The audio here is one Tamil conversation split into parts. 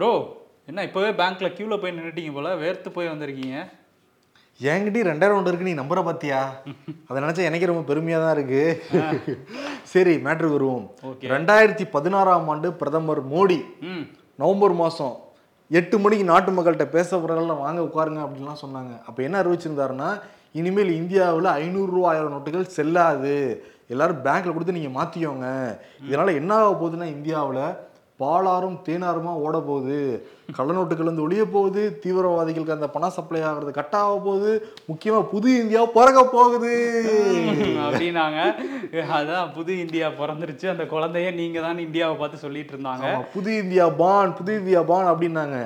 ப்ரோ என்ன இப்போவே பேங்க்ல கியூல போய் நின்னுட்டீங்க போல வேர்த்து போய் வந்திருக்கீங்க. என்கிட்டயும் ரெண்டாயிரம் ஒன்று இருக்கு நீ நம்புற பாத்தியா? அதை நினைச்சா எனக்கு ரொம்ப பெருமையா தான் இருக்கு. சரி மேட்ருக்கு வருவோம். ரெண்டாயிரத்தி பதினாறாம் ஆண்டு பிரதமர் மோடி நவம்பர் மாதம் எட்டு மணிக்கு நாட்டு மக்கள்கிட்ட பேச போகிறவங்கள வாங்க உட்காருங்க அப்படின்லாம் சொன்னாங்க. அப்போ என்ன அறிவிச்சிருந்தாருன்னா இனிமேல் இந்தியாவில் ஐநூறுரூவா ஆயிரம் நோட்டுகள் செல்லாது. எல்லாரும் பேங்க்ல கொடுத்து நீங்கள் மாற்றிக்கோங்க இதனால் என்ன ஆக போகுதுன்னா இந்தியாவில் பாலாரும் தேனாருமா ஓட போகுது கள்ள நோட்டுகள் வந்து ஒழிய போகுது தீவிரவாதிகளுக்கு அந்த பணம் சப்ளை ஆகிறது கட் ஆக போகுது. முக்கியமாக புது இந்தியா பிறக்க போகுது. அப்படின்னாங்க. அதான் புது இந்தியா பிறந்துருச்சு. அந்த குழந்தைய நீங்க தான் இந்தியாவை பார்த்து சொல்லிட்டு இருந்தாங்க. புது இந்தியா பான் புது இந்தியா பான் அப்படின்னாங்க.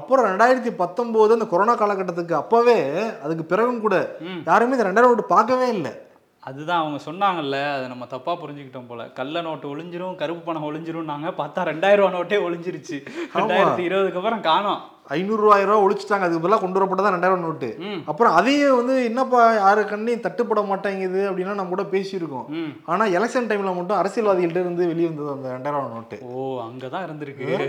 அப்புறம் ரெண்டாயிரத்தி பத்தொன்பது அந்த கொரோனா காலகட்டத்துக்கு அப்பவே அதுக்கு பிறகும் கூட யாருமே இந்த ரெண்டாயிரம் பார்க்கவே இல்லை. அதுதான் அவங்க சொன்னாங்கல்ல அதை நம்ம தப்பா புரிஞ்சுக்கிட்டோம் போல. கள்ள நோட்டு ஒளிஞ்சிரும் கருப்பு பணம் ஒளிஞ்சிரும்னாங்க. பார்த்தா ரெண்டாயிரம் ரூபா நோட்டே ஒளிஞ்சிருச்சு. ரெண்டாயிரத்தி இருபதுக்கு அப்புறம் காணோம். ஐநூறு ரூபாயிரம் ரூபா ஒழிச்சிட்டாங்க அதுக்கு பதிலாக கொண்டு வரப்பட்டதான் ரெண்டாயிரம் நோட்டு. அப்புறம் அதையும் வந்து என்னப்பா யாரு கண்ணையும் தட்டுப்பட மாட்டேங்குது அப்படின்னா நம்ம கூட பேசியிருக்கோம். ம். ஆனா எலெக்ஷன் டைம்ல மட்டும் அரசியல்வாதிகள்ட்ட இருந்து வெளியே வந்தது அந்த ரெண்டாயிரம் நோட்டு. ஓ அங்கதான் இருந்திருக்கு.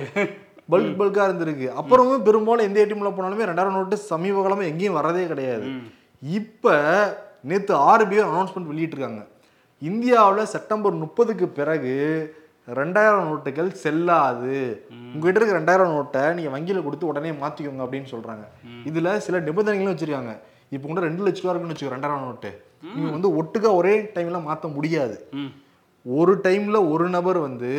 பல்க் பல்கா இருந்திருக்கு. அப்புறமும் பெரும்பாலும் எந்த ஏடிஎம்ல போனாலுமே ரெண்டாயிரம் நோட்டு சமீப காலமா எங்கேயும் வரதே கிடையாது. இப்ப நேத்து ஆர்பிஐ அனௌன்ஸ்மெண்ட் வெளியிட்டிருக்காங்க. இந்தியாவுல செப்டம்பர் முப்பதுக்கு பிறகு ரெண்டாயிரம் நோட்டுகள் செல்லாது. உங்ககிட்ட இருக்க ரெண்டாயிரம் நோட்டை நீங்க வங்கியில கொடுத்து உடனே மாத்திக்கோங்க அப்படின்னு சொல்றாங்க. இதுல சில நிபந்தனைகளும் வச்சிருக்காங்க. இப்போ கூட ரெண்டு லட்ச ரூபா இருக்குன்னு வச்சுக்கோ ரெண்டாயிரம் நோட்டு. நீங்க வந்து ஒட்டுக்கா ஒரே டைம்ல மாத்த முடியாது. ஒரு டைம்ல ஒரு நபர் வந்து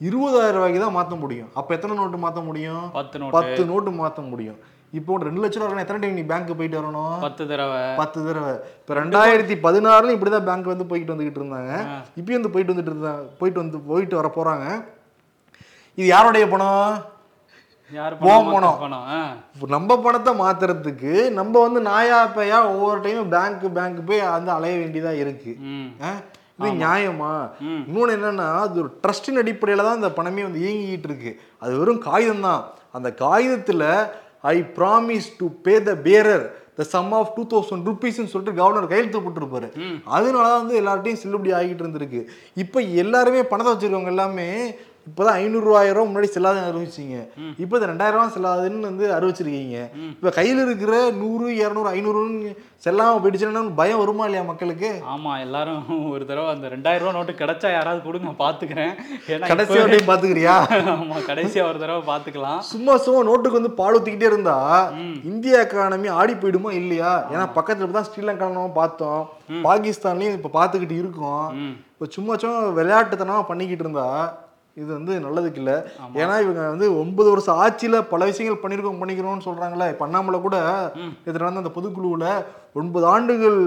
இருபதாயிரம் ரூபாய்க்கு தான் மாத்த முடியும். அப்ப எத்தனை நோட்டு மாத்த முடியும்? பத்து நோட்டு மாத்த முடியும். இப்போ ஒரு ரெண்டு லட்ச ரூபா எத்தனை டைம் நீ பேங்க் போயிட்டு வரணும்? பத்து தடவை. பத்து தடவை. இப்போ ரெண்டாயிரத்தி பதினாறுல இப்படிதான் பேங்க் வந்து போயிட்டு வந்துகிட்டு இருந்தாங்க. இப்பயும் வந்து போயிட்டு வந்துட்டு இருந்தாங்க போயிட்டு வந்து போயிட்டு வர போறாங்க. இது யாருடைய பணம்? நம்ம பணத்தை மாத்துறதுக்கு நம்ம வந்து நாயா பேயா ஒவ்வொரு டைமும் பேங்க் பேங்க் போய் வந்து அலைய வேண்டியதா இருக்கு? இது நியாயமா. இன்னொன்று என்னன்னா அது ஒரு ட்ரஸ்டின் அடிப்படையில் தான் இந்த பணமே வந்து இயங்கிக்கிட்டு இருக்கு. அது வெறும் காகிதம் தான் அந்த காகிதத்தில் I promise to pay the bearer the sum of two thousand ருபீஸ்னு சொல்லிட்டு கவர்னர் கையெழுத்து போட்டிருப்பாரு. அதனால தான் வந்து எல்லார்ட்டையும் செல்லுபடி ஆகிட்டு இருந்திருக்கு இப்போ எல்லாருமே பணத்தை வச்சிருக்கவங்க எல்லாமே இப்போதான் ஐநூறுரூவாயிரம் ரூபா முன்னாடி செல்லாதுன்னு அறிவிச்சிங்க. இப்போ இந்த ரெண்டாயிரம் ரூபா செல்லாதுன்னு வந்து அறிவிச்சிருக்கீங்க. இப்போ கையில் இருக்கிற நூறு இரநூறு ஐநூறுன்னு செல்லாமல் போயிடுச்சுன்னா பயம் வருமா இல்லையா மக்களுக்கு? ஆமா எல்லாரும் ஒரு தடவை அந்த ரெண்டாயிரம் ரூபா நோட்டு கிடைச்சா யாராவது கொடுங்க பாத்துக்கிறேன். ஏன்னா கடைசி வரையும் பாத்துக்கிறியா? ஆமா கடைசியா ஒரு தடவை பாத்துக்கலாம். சும்மா சும்மா நோட்டுக்கு வந்து பால் ஊத்திக்கிட்டே இருந்தா இந்திய எக்கானமி ஆடி போயிடுமா இல்லையா? ஏன்னா பக்கத்துல தான் ஸ்ரீலங்கா நம்ம பார்த்தோம். பாகிஸ்தான்லயும் இப்ப பாத்துக்கிட்டு இருக்கோம். இப்ப சும்மா சும்மா விளையாட்டுத்தனமா பண்ணிக்கிட்டு இருந்தா இது வந்து நல்லதுக்கு இல்ல. ஏன்னா இவங்க வந்து ஒன்பது வருஷம் ஆட்சியில பல விஷயங்கள் பண்ணிருக்கோம் பண்ணிக்கிறோம்னு சொல்றாங்கல்ல. இப்ப அண்ணாமலை கூட இது நடந்த அந்த பொதுக்குழுவுல ஒன்பது ஆண்டுகள்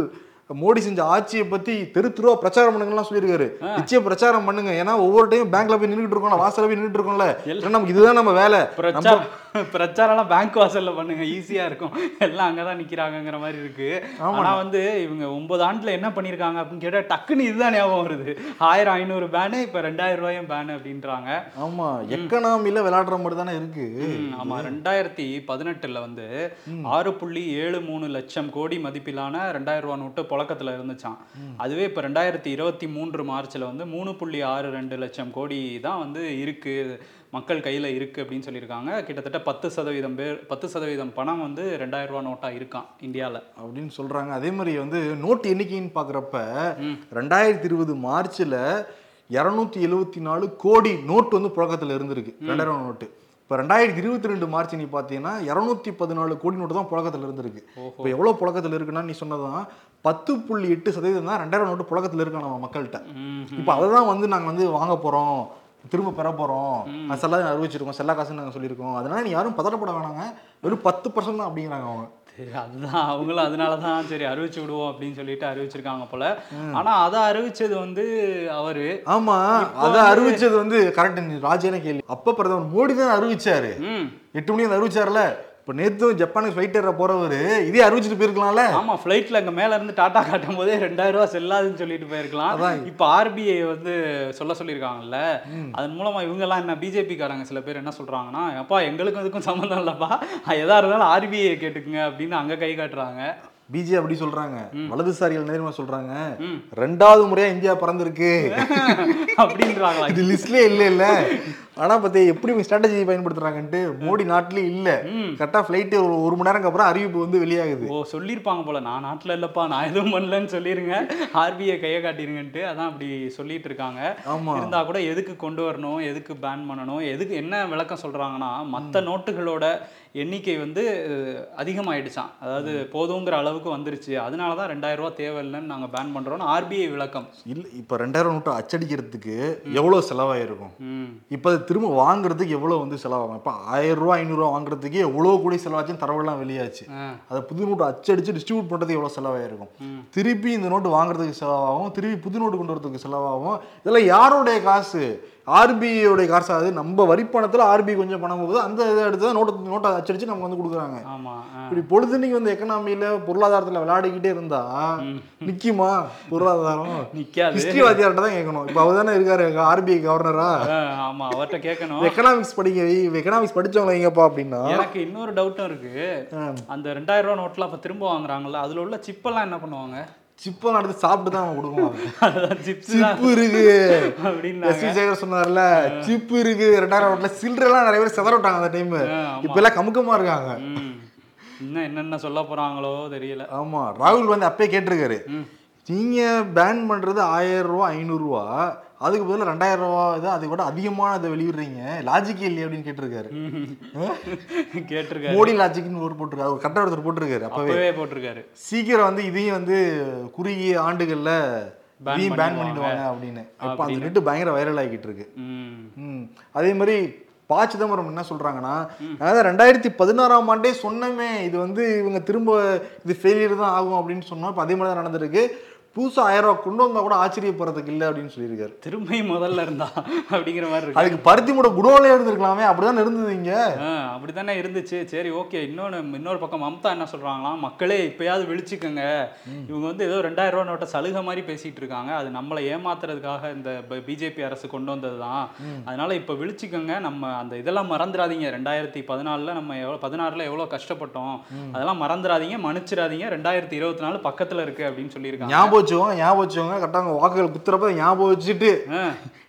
மோடி செஞ்ச ஆட்சியை பத்தி தெரு தெருவா பிரச்சாரம் பண்ணுங்கலாம் சொல்லியிருக்காரு. நிச்சயம் பிரச்சாரம் பண்ணுங்க. ஏன்னா ஒவ்வொரு டைம் பேங்க்ல போய் நின்றுட்டு இருக்கோம்ல வாசல்ல போய் நின்றுட்டு இருக்கோம்ல. நமக்கு இதுதான் நம்ம வேலை. பிரச்சாரம்லாம் பேங்க் வாசல்ல பண்ணுங்க ஈஸியா இருக்கும். எல்லாம் அங்கதான் நிக்கிறாங்கங்கிற மாதிரி இருக்கு. ஆனா வந்து இவங்க ஒன்பது ஆண்டுல என்ன பண்ணிருக்காங்க அப்படின்னு கேட்டா டக்குன்னு இதுதான் ஞாபகம் வருது. ஆயிரம் ஐநூறு பேனு இப்ப ரெண்டாயிரம் ரூபாயும் பேனு அப்படின்றாங்க. ஆமா எக்கனாமில விளையாடுற மாதிரி தானே இருக்கு. ம், ஆமா ரெண்டாயிரத்தி பதினெட்டுல வந்து ஆறு புள்ளி ஏழு மூணு லட்சம் கோடி மதிப்பிலான ரெண்டாயிரம் ரூபா நோட்டு புழக்கத்துல இருந்துச்சாம். அதுவே இப்ப ரெண்டாயிரத்தி இருபத்தி மூன்று மார்ச்ல வந்து மூணு புள்ளி ஆறு ரெண்டு லட்சம் கோடி தான் வந்து இருக்கு. மக்கள் கையில இருக்கு அப்படின்னு சொல்லியிருக்காங்க. கிட்டத்தட்ட பத்து சதவீதம் பேர் பத்து சதவீதம் பணம் வந்து ரெண்டாயிரம் ரூபா நோட்டா இருக்கான் இந்தியால. அப்படின்னு சொல்றாங்க. அதே மாதிரி வந்து நோட்டு எண்ணிக்கைன்னு பாக்குறப்ப ரெண்டாயிரத்தி இருபது மார்ச்ல இருநூத்தி எழுவத்தி நாலு கோடி நோட்டு வந்து புழக்கத்துல இருந்திருக்கு. ரெண்டாயிரம் நோட்டு. இப்போ ரெண்டாயிரத்தி இருபத்தி ரெண்டு மார்ச் நீ பார்த்தீங்கன்னா இரநூத்தி பதினாலு கோடி நோட்டு தான் புழக்கத்தில் இருந்திருக்கு. இப்போ எவ்வளோ புழக்கத்தில் இருக்குன்னா நீ சொன்னதான் பத்து புள்ளி எட்டு சதவீதம் தான் ரெண்டாயிரம் நோட்டு புழக்கத்தில் இருக்கு நம்ம மக்கள்கிட்ட. இப்போ அதை தான் வந்து நாங்கள் வந்து வாங்க போகிறோம் திரும்ப பெற போகிறோம் செல்லாத அறிவிச்சிருக்கோம் செல்லா காசுன்னு நாங்கள் சொல்லியிருக்கோம். அதனால நீ யாரும் பதட்டப்பட வேணாங்க. வெறும் பத்து பர்சன்ட் தான் அப்படிங்கிறாங்க அவங்க. சரி, அதுதான். அவங்களும் அதனாலதான் சரி அறிவிச்சு விடுவோம் அப்படின்னு சொல்லிட்டு அறிவிச்சிருக்காங்க போல. ஆனா அதை அறிவிச்சது வந்து அவரு. ஆமா அத அறிவிச்சது வந்து கரெக்ட் ராஜேன கேள்வி. அப்ப பிரதமர் மோடி தான் அறிவிச்சாரு. எட்டு வந்து அறிவிச்சாருல. இப்ப நேத்து ஜப்பானுக்கு ஃபிளைட் ஏற போறவரு இதே அறிவிச்சிட்டு போயிருக்கலாம்ல? ஆமா ஃப்ளைட்ல அங்க மேல இருந்து டாடா காட்டும் போதே ரெண்டாயிரம் ரூபாய் செல்லாதுன்னு சொல்லிட்டு போயிருக்கலாம். இப்ப ஆர்பிஐ வந்து சொல்ல சொல்லியிருக்காங்கல்ல அதன் மூலமா இவங்க எல்லாம் என்ன பிஜேபி காரங்க சில பேர் என்ன சொல்றாங்கன்னா அப்பா எங்களுக்கும் இதுக்கும் சம்மந்தம் இல்லப்பா. எதா இருந்தாலும் ஆர்பிஐ கேட்டுக்குங்க அப்படின்னு அங்க கை காட்டுறாங்க. பிஜே அப்படி சொல்றாங்க. வலதுசாரிகள் நேர்மா சொல்றாங்க. ரெண்டாவது முறையா இந்தியா பிறந்திருக்கு. அப்படின்றாங்களா? இது லிஸ்ட்லயே இல்ல இல்ல ஆனா பத்தி எப்படி ஸ்ட்ராட்டஜி பயன்படுத்துறாங்கன்ட்டு மோடி நாட்டிலேயே இல்ல. கரெக்டா ஃபிளைட் ஒரு ஒரு மணி நேரம்க்கு அப்புறம் அறிவிப்பு வந்து வெளியாகுது. ஓ சொல்லியிருப்பாங்க போல. நான் நாட்டில் இல்லைப்பா நான் எதுவும் பண்ணலன்னு சொல்லிருங்க. ஆர்பிஐ கையை காட்டிருங்கன்ட்டு அதான் அப்படி சொல்லிட்டு இருக்காங்க ஆமா. இருந்தா கூட எதுக்கு கொண்டு வரணும் எதுக்கு பேன் பண்ணணும் எதுக்கு என்ன விளக்கம் சொல்றாங்கன்னா மற்ற நோட்டுகளோட எண்ணிக்கை வந்து அஹ், அதிகமாயிடுச்சாம். அதாவது போதுங்கிற அளவுக்கு வந்துருச்சு. அதனால தான் ரெண்டாயிரம் ரூபாய் தேவையில்லைன்னு நாங்கள் பேன் பண்றோம்னு ஆர்பிஐ விளக்கம். இல்ல இப்ப ரெண்டாயிரம் நோட்டு அச்சடிக்கிறதுக்கு எவ்வளவு செலவாயிருக்கும்? இப்போ திரும்ப வாங்குறதுக்கு எவ்வளோ வந்து செலவாகும்? இப்போ ஆயிரம் ரூபா ஐநூறுரூவா வாங்குறதுக்கு எவ்வளோ கூடி செலவாச்சுன்னு தரவெல்லாம் வெளியாச்சு. அதை புது நோட்டு அச்சடிச்சு டிஸ்ட்ரிபியூட் பண்ணுறதுக்கு எவ்வளோ செலவாயிருக்கும்? திருப்பி இந்த நோட்டு வாங்குறதுக்கு செலவாகும் திருப்பி புது நோட்டு கொண்டு வரதுக்கு செலவாகும். இதெல்லாம் யாருடைய காசு? ஆர்பிஐயோடைய காசு அது நம்ம வரிப்பணத்தில் ஆர்பிஐ கொஞ்சம் பணம் போகுது. அந்த இதை எடுத்து தான் நோட்டை நோட்டை அச்சடிச்சு நமக்கு வந்து கொடுக்குறாங்க. இப்படி பொழுதுனைக்கு வந்து எக்கனாமியில் பொருளாதாரத்தில் விளையாடிக்கிட்டே இருந்தா நிக்குமா பொருளாதாரம்? நிக்காது. ஹிஸ்ட்ரி வாத்தியார்கிட்ட தான் கேட்கணும். இப்போ அவர் தானே இருக்காரு ஆர்பிஐ கவர்னரா ஆ, ஆமா அவர்கிட்ட கேட்கணும். எக்கனாமிக்ஸ் படிங்க எக்கனாமிக்ஸ் படிச்சவங்க வைங்கப்பா அப்படின்னா? எனக்கு இன்னொரு டவுட்டும் இருக்கு. அந்த ரெண்டாயிரம் ரூபா நோட்லாம் அப்ப திரும்ப வாங்குறாங்கல்ல அதுல உள்ள சிப்பெல்லாம் என்ன பண்ணுவாங்க? சிப்பெல்லாம் எடுத்து சாப்பிட்டு தான் அவன் கொடுக்கணும் சிப்பு இருக்கு. அப்படின்னா எஸ் சேகர் சொன்னார்ல சிப்பு இருக்கு. ரெண்டாயிரம் நோட்ல சில்லறைலாம் நிறைய பேர் செதற விட்டாங்க அந்த டைம். இப்ப எல்லாம் கமுக்கமா இருக்காங்க. இன்னும் என்னென்ன சொல்ல போறாங்களோ தெரியல. ஆமா. ராகுல் வந்து அப்பயே கேட்டிருக்காரு. நீங்க பேன் பண்றது ஆயிரம் ரூபா ஐநூறு ரூபா அதுக்கு பதிலா ரெண்டாயிரம் ரூபா இது அதை விட அதிகமான இதை வெளியிடுறீங்க. லாஜிக்கே இல்லையே அப்படின்னு கேட்டிருக்காரு. கேட்டிருக்காரு. மோடி லாஜிக்னு ஒரு போட்டிருக்காரு. ஒரு கட்ட ஒருத்தர் போட்டிருக்காரு. அப்பவே போட்டிருக்காரு. சீக்கிரம் வந்து இதையும் வந்து குறுகிய ஆண்டுகள்ல இதையும் பேன் பண்ணிடுவாங்க. அப்படின்னு. இப்போ அந்த நெட்டு பயங்கர வைரல் ஆகிட்டு இருக்கு. அதே மாதிரி ப சிதம்பரம் என்ன சொல்றாங்கன்னா அதாவது ரெண்டாயிரத்தி பதினாறாம் ஆண்டே சொன்னமே இது வந்து இவங்க திரும்ப இது ஃபெயிலியர் தான் ஆகும் அப்படின்னு சொன்னோம். இப்போ அதே மாதிரி தான் நடந்திருக்கு. புதுசா ஆயிரம் ரூபாய் கொண்டு வந்தா கூட ஆச்சரியப்படுறதுக்கு இல்லை அப்படின்னு சொல்லியிருக்காரு. திரும்பி முதல்ல இருந்தா அப்படிங்கிற மாதிரி இருக்கு. அதுக்கு பருத்தி மூட குடோன்ல இருந்திருக்கலாமே அப்படிதான் இருந்தது இங்க? ஆ, அப்படித்தானே இருந்துச்சு. சரி ஓகே. இன்னொன்று இன்னொரு பக்கம் மம்தா என்ன சொல்றாங்களாம் மக்களே இப்பயாவது விழிச்சுக்கோங்க. இவங்க வந்து ஏதோ ரெண்டாயிரம் ரூபா நோட்டை சலுகை மாதிரி பேசிட்டு இருக்காங்க. அது நம்மளை ஏமாத்துறதுக்காக இந்த பிஜேபி அரசு கொண்டு வந்தது தான் அதனால இப்போ விழிச்சுக்கோங்க. நம்ம அந்த இதெல்லாம் மறந்துடாதீங்க. ரெண்டாயிரத்தி பதினாலில் நம்ம எவ்வளோ பதினாறில் எவ்வளோ கஷ்டப்பட்டோம். அதெல்லாம் மறந்துடாதீங்க. மன்னிச்சிடாதீங்க. ரெண்டாயிரத்தி இருபத்தி நாலு பக்கத்தில் இருக்கு அப்படின்னு சொல்லியிருக்காங்க. ஞாபகம் வச்சுக்கோங்க ஞாபகம் வச்சுக்கோங்க. கரெக்டாக வாக்குகள் குத்துறப்ப ஞாபகம் வச்சுட்டு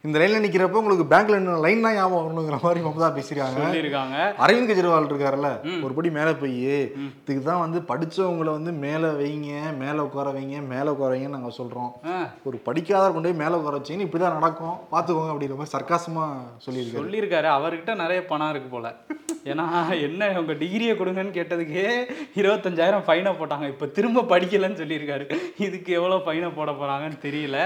இந்த லைன்ல நிக்கிறப்ப உங்களுக்கு பேங்க்ல லைன் தான் ஞாபகம் வரணுங்கிற மாதிரி மமதா பேசியிருக்காங்க. சொல்லியிருக்காங்க. அரவிந்த் கெஜ்ரிவால் இருக்காருல்ல ஒரு படி மேலே போய் இதுக்கு தான் வந்து படிச்சவங்களை வந்து மேலே வைங்க மேலே உட்கார வைங்க மேலே உட்கார வைங்கன்னு நாங்கள் சொல்கிறோம் ஆ, ஒரு படிக்காத கொண்டு போய் மேலே உட்கார வச்சீங்கன்னு இப்படி தான் நடக்கும். பார்த்துக்கோங்க அப்படிங்கிற மாதிரி சர்க்காசமாக சொல்லியிருக்காரு. சொல்லியிருக்காரு. அவர்கிட்ட நிறைய பணம் இருக்கு போல. ஏன்னா என்ன உங்க டிகிரியை கொடுங்கன்னு கேட்டதுக்கே இருபத்தஞ்சாயிரம் ஃபைனை போட்டாங்க. இப்போ திரும்ப படிக்கலைன்னு சொல்லியிருக்காரு. இதுக்கு எவ்வளோ ஃபைனை போட போறாங்கன்னு தெரியல.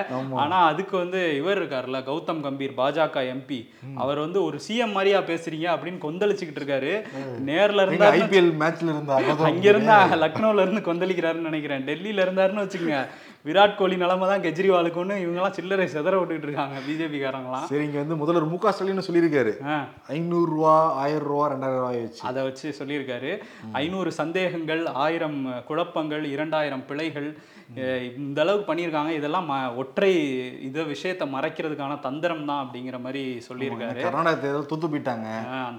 ஆனா அதுக்கு வந்து இவர் இருக்காருல்ல கௌதம் கம்பீர் பாஜக எம்பி அவர் வந்து ஒரு சிஎம் மாதிரியா பேசுறீங்க அப்படின்னு கொந்தளிச்சுக்கிட்டு இருக்காரு. நேர்ல இருந்தா ஐபிஎல் மேட்ச்ல இருந்தா அங்க இருந்தா லக்னோல இருந்து கொந்தளிக்கிறாருன்னு நினைக்கிறேன். டெல்லியில இருந்தாருன்னு வச்சுக்கோங்க. விராட் கோலி நிலைமை தான் கெஜ்ரிவாலுக்குன்னு இவங்கெல்லாம் சில்லறை செதற விட்டுட்டு இருக்காங்க பிஜேபி காரங்களாம் சரி இங்க வந்து முதல்வர் மு க. ஸ்டாலின் சொல்லியிருக்காரு. ஆ. ஐநூறு ரூபா ஆயிரம் ரூபா ரெண்டாயிரம் ரூபாய் வச்சு அதை வச்சு சொல்லியிருக்காரு. ஐநூறு சந்தேகங்கள் ஆயிரம் குழப்பங்கள் இரண்டாயிரம் பிழைகள் இந்த அளவுக்கு பண்ணியிருக்காங்க. இதெல்லாம் ஒற்றை இத விஷயத்தை மறைக்கிறதுக்கான தந்திரம் தான் அப்படிங்கிற மாதிரி சொல்லியிருக்காரு. கர்நாடக தேர்தல் தூத்து போயிட்டாங்க.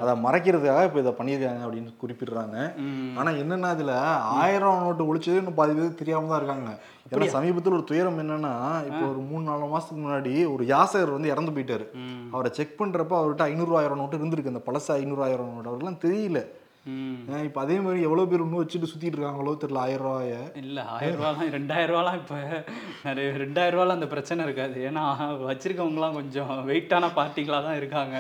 அதை மறைக்கிறதுக்காக இப்போ இதை பண்ணியிருக்காங்க அப்படின்னு குறிப்பிடுறாங்க. ம், ஆனா என்னன்னா இதுல ஆயிரம் நோட்டு ஒழிச்சது இன்னும் பாதி பேர் தெரியாம தான் இருக்காங்க. ஏன்னா சமீபத்தில் ஒரு துயரம் என்னன்னா இப்போ ஒரு மூணு நாலு மாசத்துக்கு முன்னாடி ஒரு யாசகர் வந்து இறந்து போயிட்டாரு. அவரை செக் பண்றப்ப அவர்கிட்ட ஐநூறு ஆயிரம் நோட்டு இருந்திருக்கு. அந்த பழசு ஐநூறு ஆயிரம் நோட்டு. அவருக்குலாம் தெரியல. இப்போ அதே மாதிரி எவ்வளவு பேர் இன்னும் வச்சுட்டு சுத்திட்டு இருக்காங்களோ தெரியல ஆயிரம் ரூபாய இல்ல ஆயிரம் ரூபாலாம் ரெண்டாயிரம் ரூபாலாம் இப்ப நிறைய ரெண்டாயிரம் ரூபால அந்த பிரச்சனை இருக்காது. ஏன்னா வச்சிருக்கவங்கலாம் கொஞ்சம் வெயிட்டான பார்ட்டிகளா தான் இருக்காங்க.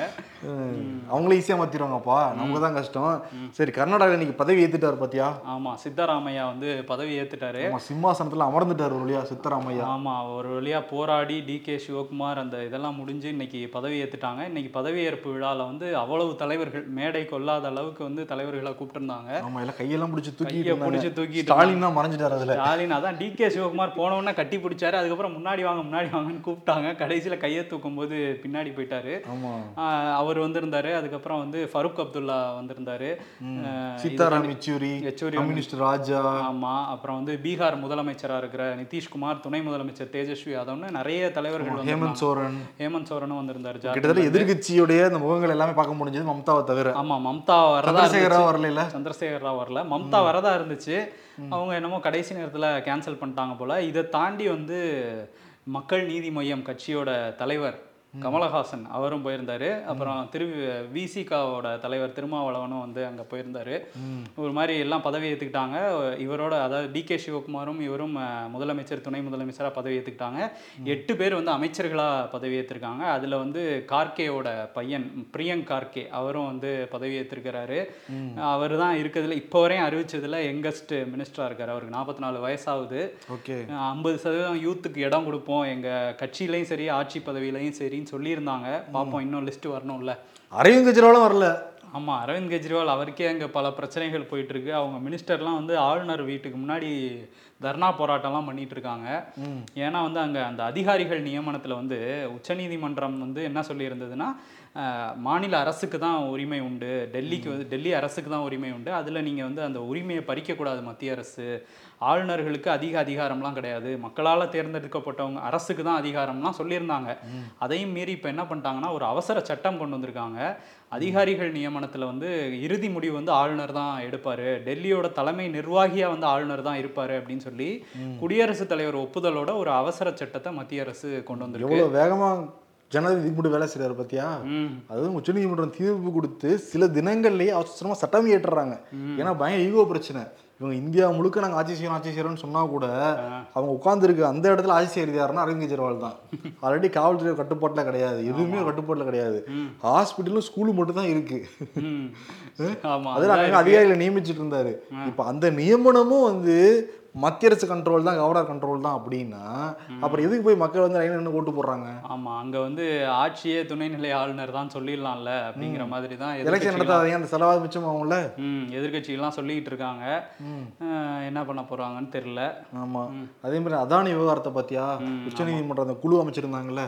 அவங்களே ஈஸியா மாத்திடுவாங்கப்பா நமக்கு தான் கஷ்டம். சரி கர்நாடகா இன்னைக்கு பதவி ஏத்துட்டாரு பாத்தியா? ஆமா சித்தராமையா வந்து பதவி ஏத்துட்டாரு. ஆமா சிம்மாசனத்துல அமர்ந்துட்டாரு ஒரு வழியா சித்தராமையா. ஆமா ஒரு வழியா போராடி டி கே சிவகுமார் அந்த இதெல்லாம் முடிஞ்சு இன்னைக்கு பதவி ஏத்துட்டாங்க. இன்னைக்கு பதவியேற்பு விழால வந்து அவ்வளவு தலைவர்கள் மேடை கொள்ளாத அளவுக்கு வந்து தலைவர்களை கூப்பிட்டிருந்தாங்க. ஆமா எல்லாம் கையெல்லாம் பிடிச்சி தூக்கி பிடிச்சு தூக்கிட்டு ஸ்டாலின் தான் மறைஞ்சிட்டாரு அதுல. ஸ்டாலின் அதான் டி கே சிவகுமார் போன உடனே கட்டி பிடிச்சாரு. அதுக்கப்புறம் முன்னாடி வாங்க முன்னாடி வாங்கன்னு கூப்பிட்டாங்க. கடைசியில கையை தூக்கும் போது பின்னாடி போயிட்டாரு. அவர் வந்திருந்தாரு. அதுக்கப்புறம் வந்து ஃபருக் அப்துல்லா வந்திருந்தாரு. சீதாராம் யெச்சூரி யெச்சூரி கம்யூனிஸ்ட் ராஜா. ஆமா அப்புறம் வந்து பீகார் முதலமைச்சரா இருக்கிற நிதிஷ்குமார் துணை முதலமைச்சர் தேஜஸ்வி யாதவ்னு நிறைய தலைவர்கள் ஹேமந்த் சோரன். ஹேமந்த் சோரனும் வந்திருந்தாரு. கிட்டத்தட்ட எதிர்கட்சியுடைய அந்த முகங்கள் எல்லாமே பார்க்க முடிஞ்சது மம்தாவை தவிர. ஆமா மம்தா வரதா இருந்துச்சு. வரல சந்திரசேகர் ராவ் வரல. மம்தா வரதா இருந்துச்சு. அவங்க என்னமோ கடைசி நேரத்துல கேன்சல் பண்ணிட்டாங்க போல. இதை தாண்டி வந்து மக்கள் நீதி மையம் கட்சியோட தலைவர் கமலஹாசன் அவரும் போயிருந்தாரு. அப்புறம் திரு விசிகாவோட தலைவர் திருமாவளவனும் வந்து அங்க போயிருந்தாரு. ஒரு மாதிரி எல்லாம் பதவி ஏத்துக்கிட்டாங்க. இவரோட அதாவது டி கே சிவகுமாரும் இவரும் முதலமைச்சர் துணை முதலமைச்சரா பதவி ஏத்துக்கிட்டாங்க. எட்டு பேர் வந்து அமைச்சர்களா பதவி ஏற்றிருக்காங்க அதுல வந்து கார்கேவோட பையன் பிரியங்க் கார்கே அவரும் வந்து பதவி ஏற்றிருக்கிறாரு அவர் தான் இருக்கிறதுல இப்போ வரையும் அறிவிச்சதுல யங்கஸ்ட் மினிஸ்டரா இருக்காரு. அவருக்கு நாற்பத்தி நாலு வயசாகுது. ஓகே. ஐம்பது சதவீதம் யூத்துக்கு இடம் கொடுப்போம். எங்க கட்சியிலையும் சரி ஆட்சி பதவியிலையும் சரின்னு சொல்லியிருந்தாங்க. பார்ப்போம் இன்னும் லிஸ்ட் வரணும்ல. அரவிந்த் கெஜ்ரிவாலும் வரல. ஆமா அரவிந்த் கெஜ்ரிவால் அவருக்கே அங்க பல பிரச்சனைகள் போயிட்டு இருக்கு அவங்க மினிஸ்டர்லாம் வந்து ஆளுநர் வீட்டுக்கு முன்னாடி தர்ணா போராட்டம்லாம் பண்ணிட்டு இருக்காங்க ஏன்னா வந்து அங்க அந்த அதிகாரிகள் நியமனத்துல வந்து உச்சநீதிமன்றம் வந்து என்ன சொல்லியிருந்ததுன்னா மாநில அரசுக்கு தான் உரிமை உண்டு. டெல்லிக்கு வந்து டெல்லி அரசுக்கு தான் உரிமை உண்டு. அதுல நீங்க வந்து அந்த உரிமையை பறிக்கக்கூடாது மத்திய அரசு. ஆளுநர்களுக்கு அதிக அதிகாரம்லாம் கிடையாது. மக்களால் தேர்ந்தெடுக்கப்பட்டவங்க அரசுக்கு தான் அதிகாரம்லாம் சொல்லியிருந்தாங்க. அதையும் மீறி இப்போ என்ன பண்ணிட்டாங்கன்னா ஒரு அவசர சட்டம் கொண்டு வந்திருக்காங்க. அதிகாரிகள் நியமனத்தில் வந்து இறுதி முடிவு வந்து ஆளுநர் தான் எடுப்பார். டெல்லியோட தலைமை நிர்வாகியாக வந்து ஆளுநர் தான் இருப்பார் அப்படின்னு சொல்லி குடியரசுத் தலைவர் ஒப்புதலோட ஒரு அவசர சட்டத்தை மத்திய அரசு கொண்டு வந்திருக்கு. எவ்வளவு வேகமா ஜனாதிபதி மட்டும் வேலை செய்றாரு பாத்தியா? ம். அதுவும் உச்சநீதிமன்றம் தீர்ப்பு கொடுத்து சில தினங்கள்லயே அவசரமா சட்டம் ஏற்றுறாங்க ஏன்னா பயங்கர ஈகோ பிரச்சனை. இவங்க இந்தியா முழுக்க நாங்க ஆட்சி செய்யறோம் ஆட்சி செய்யறோம்னு சொன்னா கூட அவங்க உட்கார்ந்துருக்கு அந்த இடத்துல ஆட்சி செய்யறது யாருன்னா அரவிந்த் கெஜ்ரிவால் தான். ஆல்ரெடி காவல்துறை கட்டுப்பாட்டுல கிடையாது. எதுவுமே கட்டுப்பாட்டுல கிடையாது. ஹாஸ்பிட்டலும் ஸ்கூலும் மட்டும் தான் இருக்கு. அதில் அங்கே அதிகாரிகளை நியமிச்சிட்டு இருந்தாரு. இப்போ அந்த நியமனமும் வந்து மத்திய அரசு கண்ட்ரோல் தான் கவர்னர் கண்ட்ரோல் தான் அப்படின்னா அப்புறம் எதுக்கு போய் மக்கள் வந்து லைன் நின்று ஓட்டு போடுறாங்க? ஆமா அங்க வந்து ஆட்சியே துணைநிலை ஆளுநர் தான் சொல்லிடலாம்ல அப்படிங்கிற மாதிரி தான் எலெக்ஷன் நடத்தாதீங்க அந்த செலவாக மிச்சமாகும்ல ம் எதிர்கட்சிகள்லாம் சொல்லிக்கிட்டு இருக்காங்க. என்ன பண்ண போறாங்கன்னு தெரியல. ஆமா. அதே மாதிரி அதானி விவகாரத்தை பார்த்தியா உச்சநீதிமன்றம் அந்த குழு அமைச்சிருந்தாங்கல்ல.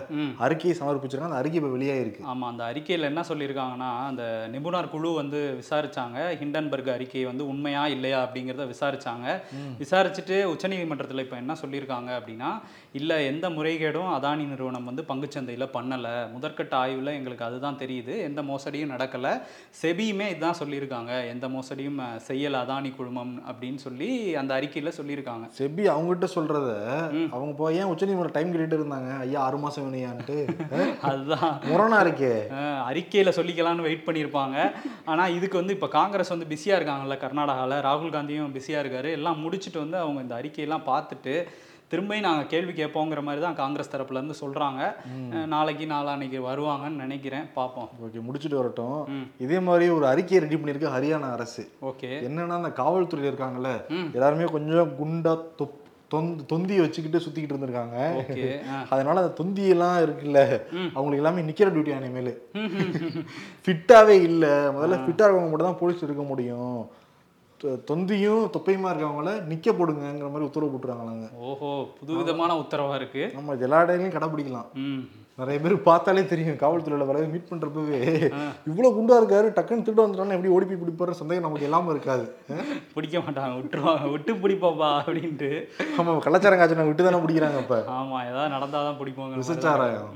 அறிக்கையை சமர்ப்பிச்சிருக்காங்க அந்த அறிக்கை இப்போ வெளியாயிருக்கு. ஆமா அந்த அறிக்கையில என்ன சொல்லியிருக்காங்கன்னா அந்த நிபுணர் குழு வந்து விசாரிச்சாங்க. ஹிண்டன்பர்க் அறிக்கை வந்து உண்மையா இல்லையா அப்படிங்கிறத விசாரிச்சாங்க. விசாரிச்சுட்டு உச்சநீதிமன்றத்துல இப்போ என்ன சொல்லியிருக்காங்க அப்படின்னா இல்ல எந்த முறைகேடும் அதானி நிறுவனம் வந்து பங்குச்சந்தையில பண்ணல. முதற்கட்ட ஆய்வுல எங்களுக்கு அதுதான் தெரியுது. எந்த மோசடியும் நடக்கல. செபியுமே இதுதான் சொல்லியிருக்காங்க. எந்த மோசடியும் செய்யல அதானி குழுமம் அப்படின்னு சொல்லி அந்த அறிக்கையில சொல்லியிருக்காங்க. செபி அவங்ககிட்ட சொல்றத அவங்க போய் ஏன் உச்சநீதிமன்றம் டைம் கேட்டுட்டு இருந்தாங்க? ஐயா ஆறு மாசம் வேணையான்ட்டு அதுதான். முரணா இருக்கே. அறிக்கையில சொல்லிக்கலாம்னு வெயிட் பண்ணியிருப்பாங்க. ஆனா இதுக்கு வந்து இப்போ காங்கிரஸ் வந்து பிஸியா இருக்காங்கல்ல கர்நாடகாவில் ராகுல் காந்தியும் பிஸியா இருக்காரு. எல்லாம் முடிச்சுட்டு வந்து அவங்க இந்த அறிக்கையெல்லாம் பார்த்துட்டு திரும்பியும் நாங்கள் கேள்வி கேட்போங்கிற மாதிரி தான் காங்கிரஸ் தரப்புல இருந்து சொல்றாங்க. அஹ் நாளைக்கு நாளான்னைக்கு வருவாங்கன்னு நினைக்கிறேன். பார்ப்போம். ஓகே முடிச்சுட்டு வரட்டும். இதே மாதிரி ஒரு அறிக்கையை ரெடி பண்ணியிருக்கு ஹரியானா அரசு. ஓகே. என்னன்னா அந்த காவல்துறையில் இருக்காங்கல்ல. எல்லாருமே கொஞ்சம் குண்டா தொப் தொந்தி தொந்தி வச்சுக்கிட்டு சுத்திக்கிட்டு இருந்திருக்காங்க. அதனால அந்த தொந்தியெல்லாம் இருக்குல்ல. அவங்களுக்கு எல்லாமே நிக்கிற டியூட்டி இனிமேல். ஃபிட்டாவே இல்லை. முதல்ல ஃபிட்டா இருக்கவங்க மட்டும் தான் போலீஸ் இருக்க முடியும். தொந்தியும் தொப்பையுமா இருக்கவங்கள நிக்க போடுங்கிற மாதிரி உத்தரவு போட்டுருக்காங்களாங்க. ஓஹோ புதுவிதமான உத்தரவா இருக்கு. நம்ம எல்லா இடங்களையும் கடைப்பிடிக்கலாம் ம். நிறைய பேர் பார்த்தாலே தெரியும் காவல்துறையில வர மீட் பண்றப்பவே. இவ்வளவு குண்டா இருக்காரு டக்குன்னு திருட்டு வந்துட்டாலும் எப்படி ஓடி போய் பிடிப்பாரு சந்தேகம் நமக்கு இல்லாம இருக்காது. பிடிக்க மாட்டாங்க விட்டுருவாங்க விட்டு பிடிப்போம்பா அப்படின்ட்டு. ஆமா கலாச்சாரம் காய்ச்சல் விட்டு தானே பிடிக்கிறாங்க இப்ப ஆமா ஏதாவது நடந்தாதான் பிடிப்போங்க விசச்சாராயம்.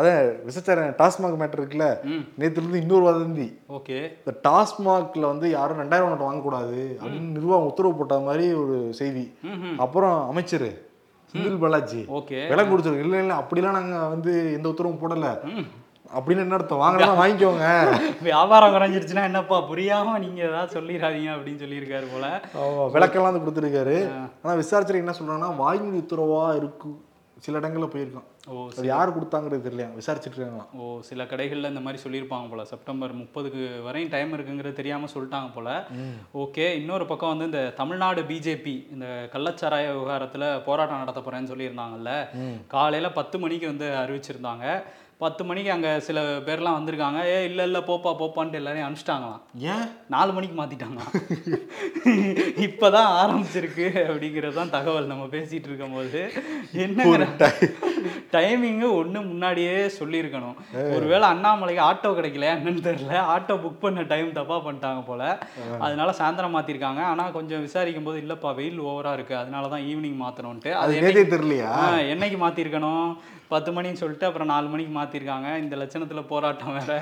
அதான் விசச்சாரம் டாஸ்மாக் மேட்டர் இருக்குல்ல? நேத்துல இருந்து இன்னொரு வதந்தி ஓகே. இந்த டாஸ்மாக்ல வந்து யாரும் ரெண்டாயிரம் நோட்டு வாங்கக்கூடாது அப்படின்னு நிர்வாகம் உத்தரவு போட்ட மாதிரி ஒரு செய்தி. அப்புறம் அமைச்சர் செந்தில் பாலாஜி. ஓகே. விலை கொடுத்துருக்கு இல்லை இல்லை அப்படிலாம் நாங்க வந்து எந்த உத்தரவும் போடல. அப்படின்னு என்ன அர்த்தம்? வாங்கலாம் வாங்கிக்கோங்க. வியாபாரம் குறைஞ்சிருச்சுன்னா என்னப்பா புரியாம நீங்க ஏதாவது சொல்லிடாதீங்க அப்படின்னு சொல்லியிருக்காரு போல. விளக்கெல்லாம் வந்து கொடுத்துருக்காரு. ஆனா விசாரிச்சுட்டு என்ன சொல்றாங்கன்னா வாய்மொழி உத்தரவா இருக்கு சில இடங்கள்ல போயிருக்கான் ஓ அது யார் கொடுத்தாங்கிறது தெரியல விசாரிச்சுட்டு இருக்காங்களாம் ஓ சில கடைகள்ல இந்த மாதிரி சொல்லியிருப்பாங்க போல. செப்டம்பர் முப்பதுக்கு வரையும் டைம் இருக்குங்கிறது தெரியாம சொல்லிட்டாங்க போல. ஓகே இன்னொரு பக்கம் வந்து இந்த தமிழ்நாடு பிஜேபி இந்த கள்ளச்சாராய விவகாரத்துல போராட்டம் நடத்த போறேன்னு சொல்லியிருந்தாங்கல்ல. காலையில பத்து மணிக்கு வந்து அறிவிச்சிருந்தாங்க. பத்து மணிக்கு அங்க சில பேர்லாம் வந்திருக்காங்க. ஏ இல்ல இல்ல போப்பா போப்பான்ட்டு எல்லாரையும் அனுப்பிச்சிட்டாங்களாம். ஏன்? நாலு மணிக்கு மாத்திட்டாங்க இப்பதான் ஆரம்பிச்சிருக்கு அப்படிங்கிறது தான் தகவல் நம்ம பேசிட்டு இருக்கும்போது. என்னங்கிற? டைமிங்கு ஒண்ணு முன்னாடியே சொல்லியிருக்கணும். ஒருவேளை அண்ணாமலைக்கு ஆட்டோ கிடைக்கலையா என்னன்னு தெரியல. ஆட்டோ புக் பண்ண டைம் தப்பா பண்ணிட்டாங்க போல. அதனால சாயந்தரம் மாத்திருக்காங்க. ஆனா கொஞ்சம் விசாரிக்கும் போது இல்லப்பா வெயில் ஓவரா இருக்கு. அதனால தான் ஈவினிங் மாத்தணும்ட்டு அது நேத்தே தெரியலையா? என்னைக்கு மாத்திருக்கணும்? பத்து மணின்னு சொல்லிட்டு அப்புறம் நாலு மணிக்கு மாத்திருக்காங்க. இந்த லட்சணத்துல போராட்டம் வேற.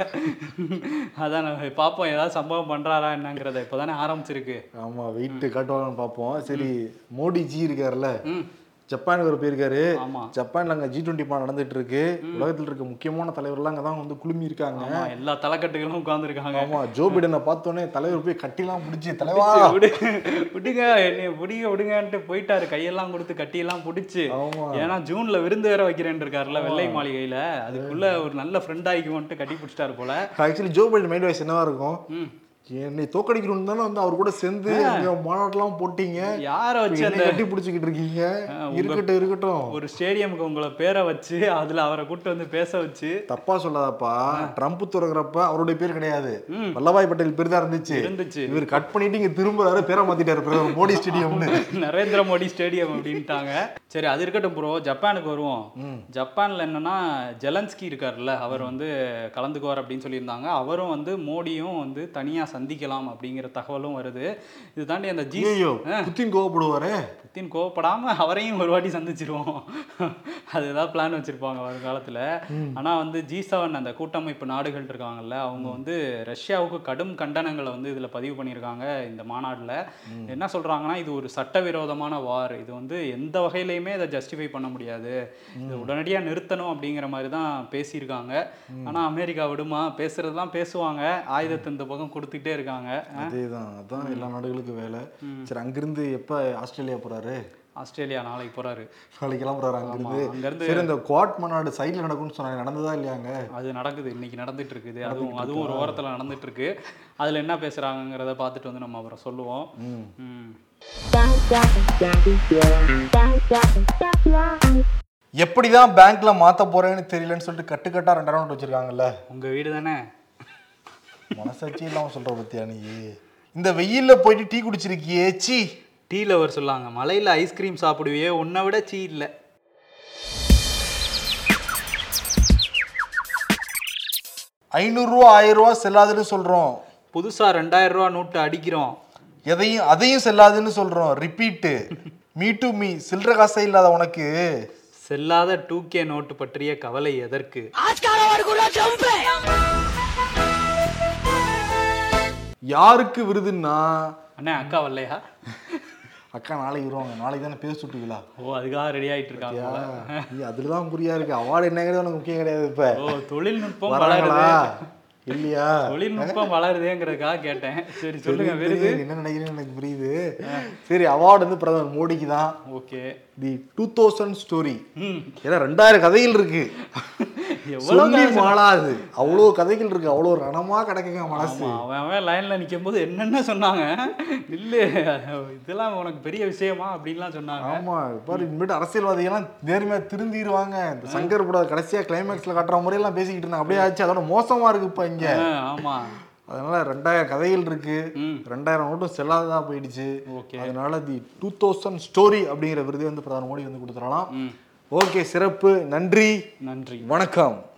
அதான் நம்ம பார்ப்போம். ஏதாவது சம்பவம் பண்றாரா என்னங்கிறத. இப்பதானே ஆரம்பிச்சிருக்கு. ஆமா வெயிட் காட்டுவாங்கன்னு பார்ப்போம். சரி மோடிஜி இருக்காருல்ல. ம். ஜப்பானுக்கு ஒரு போயிருக்காரு. ஜப்பான்ல அங்க ஜி டுவெண்ட்டி நடந்துட்டு இருக்கு உலகத்தில் இருக்க முக்கியமான தலைவர்லாம் அங்க தான் வந்து குழுமி இருக்காங்க. எல்லா தலைக்கட்டுகளும் உட்கார்ந்துருக்காங்க. ஆமா ஜோ பிடனை பார்த்தோன்னே தலைவர் போய் கட்டிலாம் பிடிச்சி தலைவா! விடு விடுங்க என்னைய விடுங்க விடுங்கன்ட்டு போயிட்டாரு. கையெல்லாம் கொடுத்து கட்டியெல்லாம் பிடிச்சி. ஏன்னா ஜூன்ல விருந்து வேற வைக்கிறேன் இருக்காருல்ல வெள்ளை மாளிகையில. அதுக்குள்ள ஒரு நல்ல ஃப்ரெண்ட் ஆகிக்குவோன்ட்டு கட்டி பிடிச்சிட்டாரு போல. Actually Joe Biden mind voice என்னவா இருக்கும். என்னை தோக்கடிக்கணும்னு தானே வந்து அவர் கூட சேர்ந்து மாநாட்டெல்லாம் போட்டீங்க. யார வச்சு அந்த கட்டி பிடிச்சிக்கிட்டு இருக்கீங்க? இருக்கட்டும் இருக்கட்டும். ஒரு ஸ்டேடியமுக்கு உங்களை பேரை வச்சு அதுல அவரை கூட்டு வந்து பேச வச்சு தப்பா சொல்லாதப்பா. ட்ரம்ப் துறங்குறப்ப அவருடைய பேர் கிடையாது. வல்லபாய் பட்டேல் பேர் தான் இருந்துச்சு. இருந்துச்சு. இவர் கட் பண்ணிட்டு இங்க திரும்புறாரு பேரை மாத்திட்டாரு பிரதமர் மோடி ஸ்டேடியம்னு. நரேந்திர மோடி ஸ்டேடியம் அப்படின்ட்டாங்க. சரி அது இருக்கட்டும் ப்ரோ ஜப்பானுக்கு வருவோம். ஜப்பான்ல என்னன்னா ஜெலன்ஸ்கி இருக்காருல்ல அவர் வந்து கலந்துக்குவார் அப்படின்னு சொல்லியிருந்தாங்க. அவரும் வந்து மோடியும் வந்து தனியா சந்திக்கலாம் அப்படிங்கிற தகவலும் வருது. இது தாண்டி அந்த ஜி புத்தின் கோவப்படுவாரு. புத்தின் கோவப்படாம அவரையும் ஒரு வாட்டி சந்திச்சிருவோம். அது ஏதாவது பிளான் வச்சிருப்பாங்க வருங்காலத்துல ஆனா வந்து ஜி செவன் அந்த கூட்டமைப்பு நாடுகள் இருக்காங்கல்ல அவங்க வந்து ரஷ்யாவுக்கு கடும் கண்டனங்களை வந்து இதுல பதிவு பண்ணியிருக்காங்க இந்த மாநாடுல. என்ன சொல்றாங்கன்னா இது ஒரு சட்டவிரோதமான வார். இது வந்து எந்த வகையிலையுமே இதை ஜஸ்டிஃபை பண்ண முடியாது. இது உடனடியா நிறுத்தணும் அப்படிங்கிற மாதிரி தான் பேசியிருக்காங்க. ஆனா அமெரிக்கா விடுமா? பேசுறதெல்லாம் பேசுவாங்க. ஆயுதத்தை இந்த பக்கம் கொடுத்துக்கிட்டே இருக்காங்க. அதேதான் அதான் எல்லா நாடுகளுக்கும் வேலை. சரி அங்கிருந்து எப்ப ஆஸ்திரேலியா போறாரு? ஆஸ்திரேலியா நாளைக்கு போறாரு. நாளைக்கு கிளம்புறாரு அங்கிருந்து. அங்கிருந்து சரி இந்த குவாட் மாநாடு சைடுல நடக்கும்னு சொன்னாங்க. நடந்ததா இல்லையாங்க அது நடக்குது. இன்னைக்கு நடந்துட்டு இருக்குது அதுவும் அதுவும் ஒரு ஓரத்துல நடந்துட்டு இருக்கு அதுல என்ன பேசுறாங்கங்கிறத பார்த்துட்டு வந்து நம்ம அப்புறம் சொல்லுவோம். ம். எப்படிதான் பேங்க்ல மாத்த போறேன்னு தெரியலன்னு சொல்லிட்டு கட்டுக்கட்டா ரெண்டாயிரம் வச்சிருக்காங்கல்ல? உங்க வீடு தானே? மனசாட்சி இல்லாம சொல்ற பத்தியா நீ? இந்த வெயில்ல போயிட்டு டீ குடிச்சிருக்கியே சீ. டீ லவர் சொல்லாங்க மலையில ஐஸ்கிரீம் சாப்பிடுவியே உன்னை விட சீ இல்ல. ஐநூறுரூவா ஆயிரம் ரூபா செல்லாதுன்னு சொல்றோம். புதுசா ரெண்டாயிரம் ரூபா நோட்டு அடிக்கிறோம். எதையும் அதையும் செல்லாதுன்னு சொல்றோம் ரிப்பீட்டு மீ டு மீ சில்லற காசே இல்லாத உனக்கு. செல்லாத டூ கே நோட்டு பற்றிய கவலை எதற்கு? யாருக்கு விருதுன்னா? அண்ணே அக்கா வரலையா? அக்கா நாளைக்கு வருவாங்க. நாளைக்கு தானே பேச சுட்டுவீங்களா? ஓ அதுக்காக ரெடி ஆயிட்டு இருக்காங்க போல. நீ அதுலதான் புரியா இருக்கு. அவார்டு என்னங்கிறது உனக்கு முக்கியம் கிடையாது இப்ப. ஓ தொழில்நுட்பம் வளருது. இல்லையா? தொழில்நுட்பம் வளருதேங்கிறதுக்காக கேட்டேன். சரி சொல்லுங்க விருது? என்ன நினைக்கிறேன்னு எனக்கு புரியுது. சரி அவார்டு வந்து பிரதமர் மோடிக்கு தான். Okay. The two thousand story ஏன்னா ரெண்டாயிரம் கதைகள் இருக்கு. சொல்லி மாளாது. அவ்வளோ கதைகள் இருக்கு அவ்வளோ ரணமா கிடக்குங்க மனசு. அவன் அவன் லைன்ல நிக்கும் போது என்னென்ன சொன்னாங்க? இல்ல இதெல்லாம் உனக்கு பெரிய விஷயமா அப்படின்லாம் சொன்னாங்க. ஆமா பாரு இனிமேட்டு அரசியல்வாதிகள்லாம் நேர்மையா திருந்திடுவாங்க இந்த சங்கர் பட கடைசியா கிளைமேக்ஸ்ல காட்டுற முறையெல்லாம் பேசிக்கிட்டு இருந்தாங்க. அப்படியே ஆச்சு அதோட மோசமா இருக்கு இப்ப இங்க. ஆ, ஆமா. அதனால ரெண்டாயிரம் கதைகள் இருக்கு. ரெண்டாயிரம் நோட்டும் செல்லாததா போயிடுச்சு. அதனால தி டூ தௌசண்ட் ஸ்டோரி அப்படிங்கிற விருது வந்து பிரதமர் மோடி வந்து கொடுத்துடலாம். ஓகே சிறப்பு. நன்றி. நன்றி. வணக்கம்.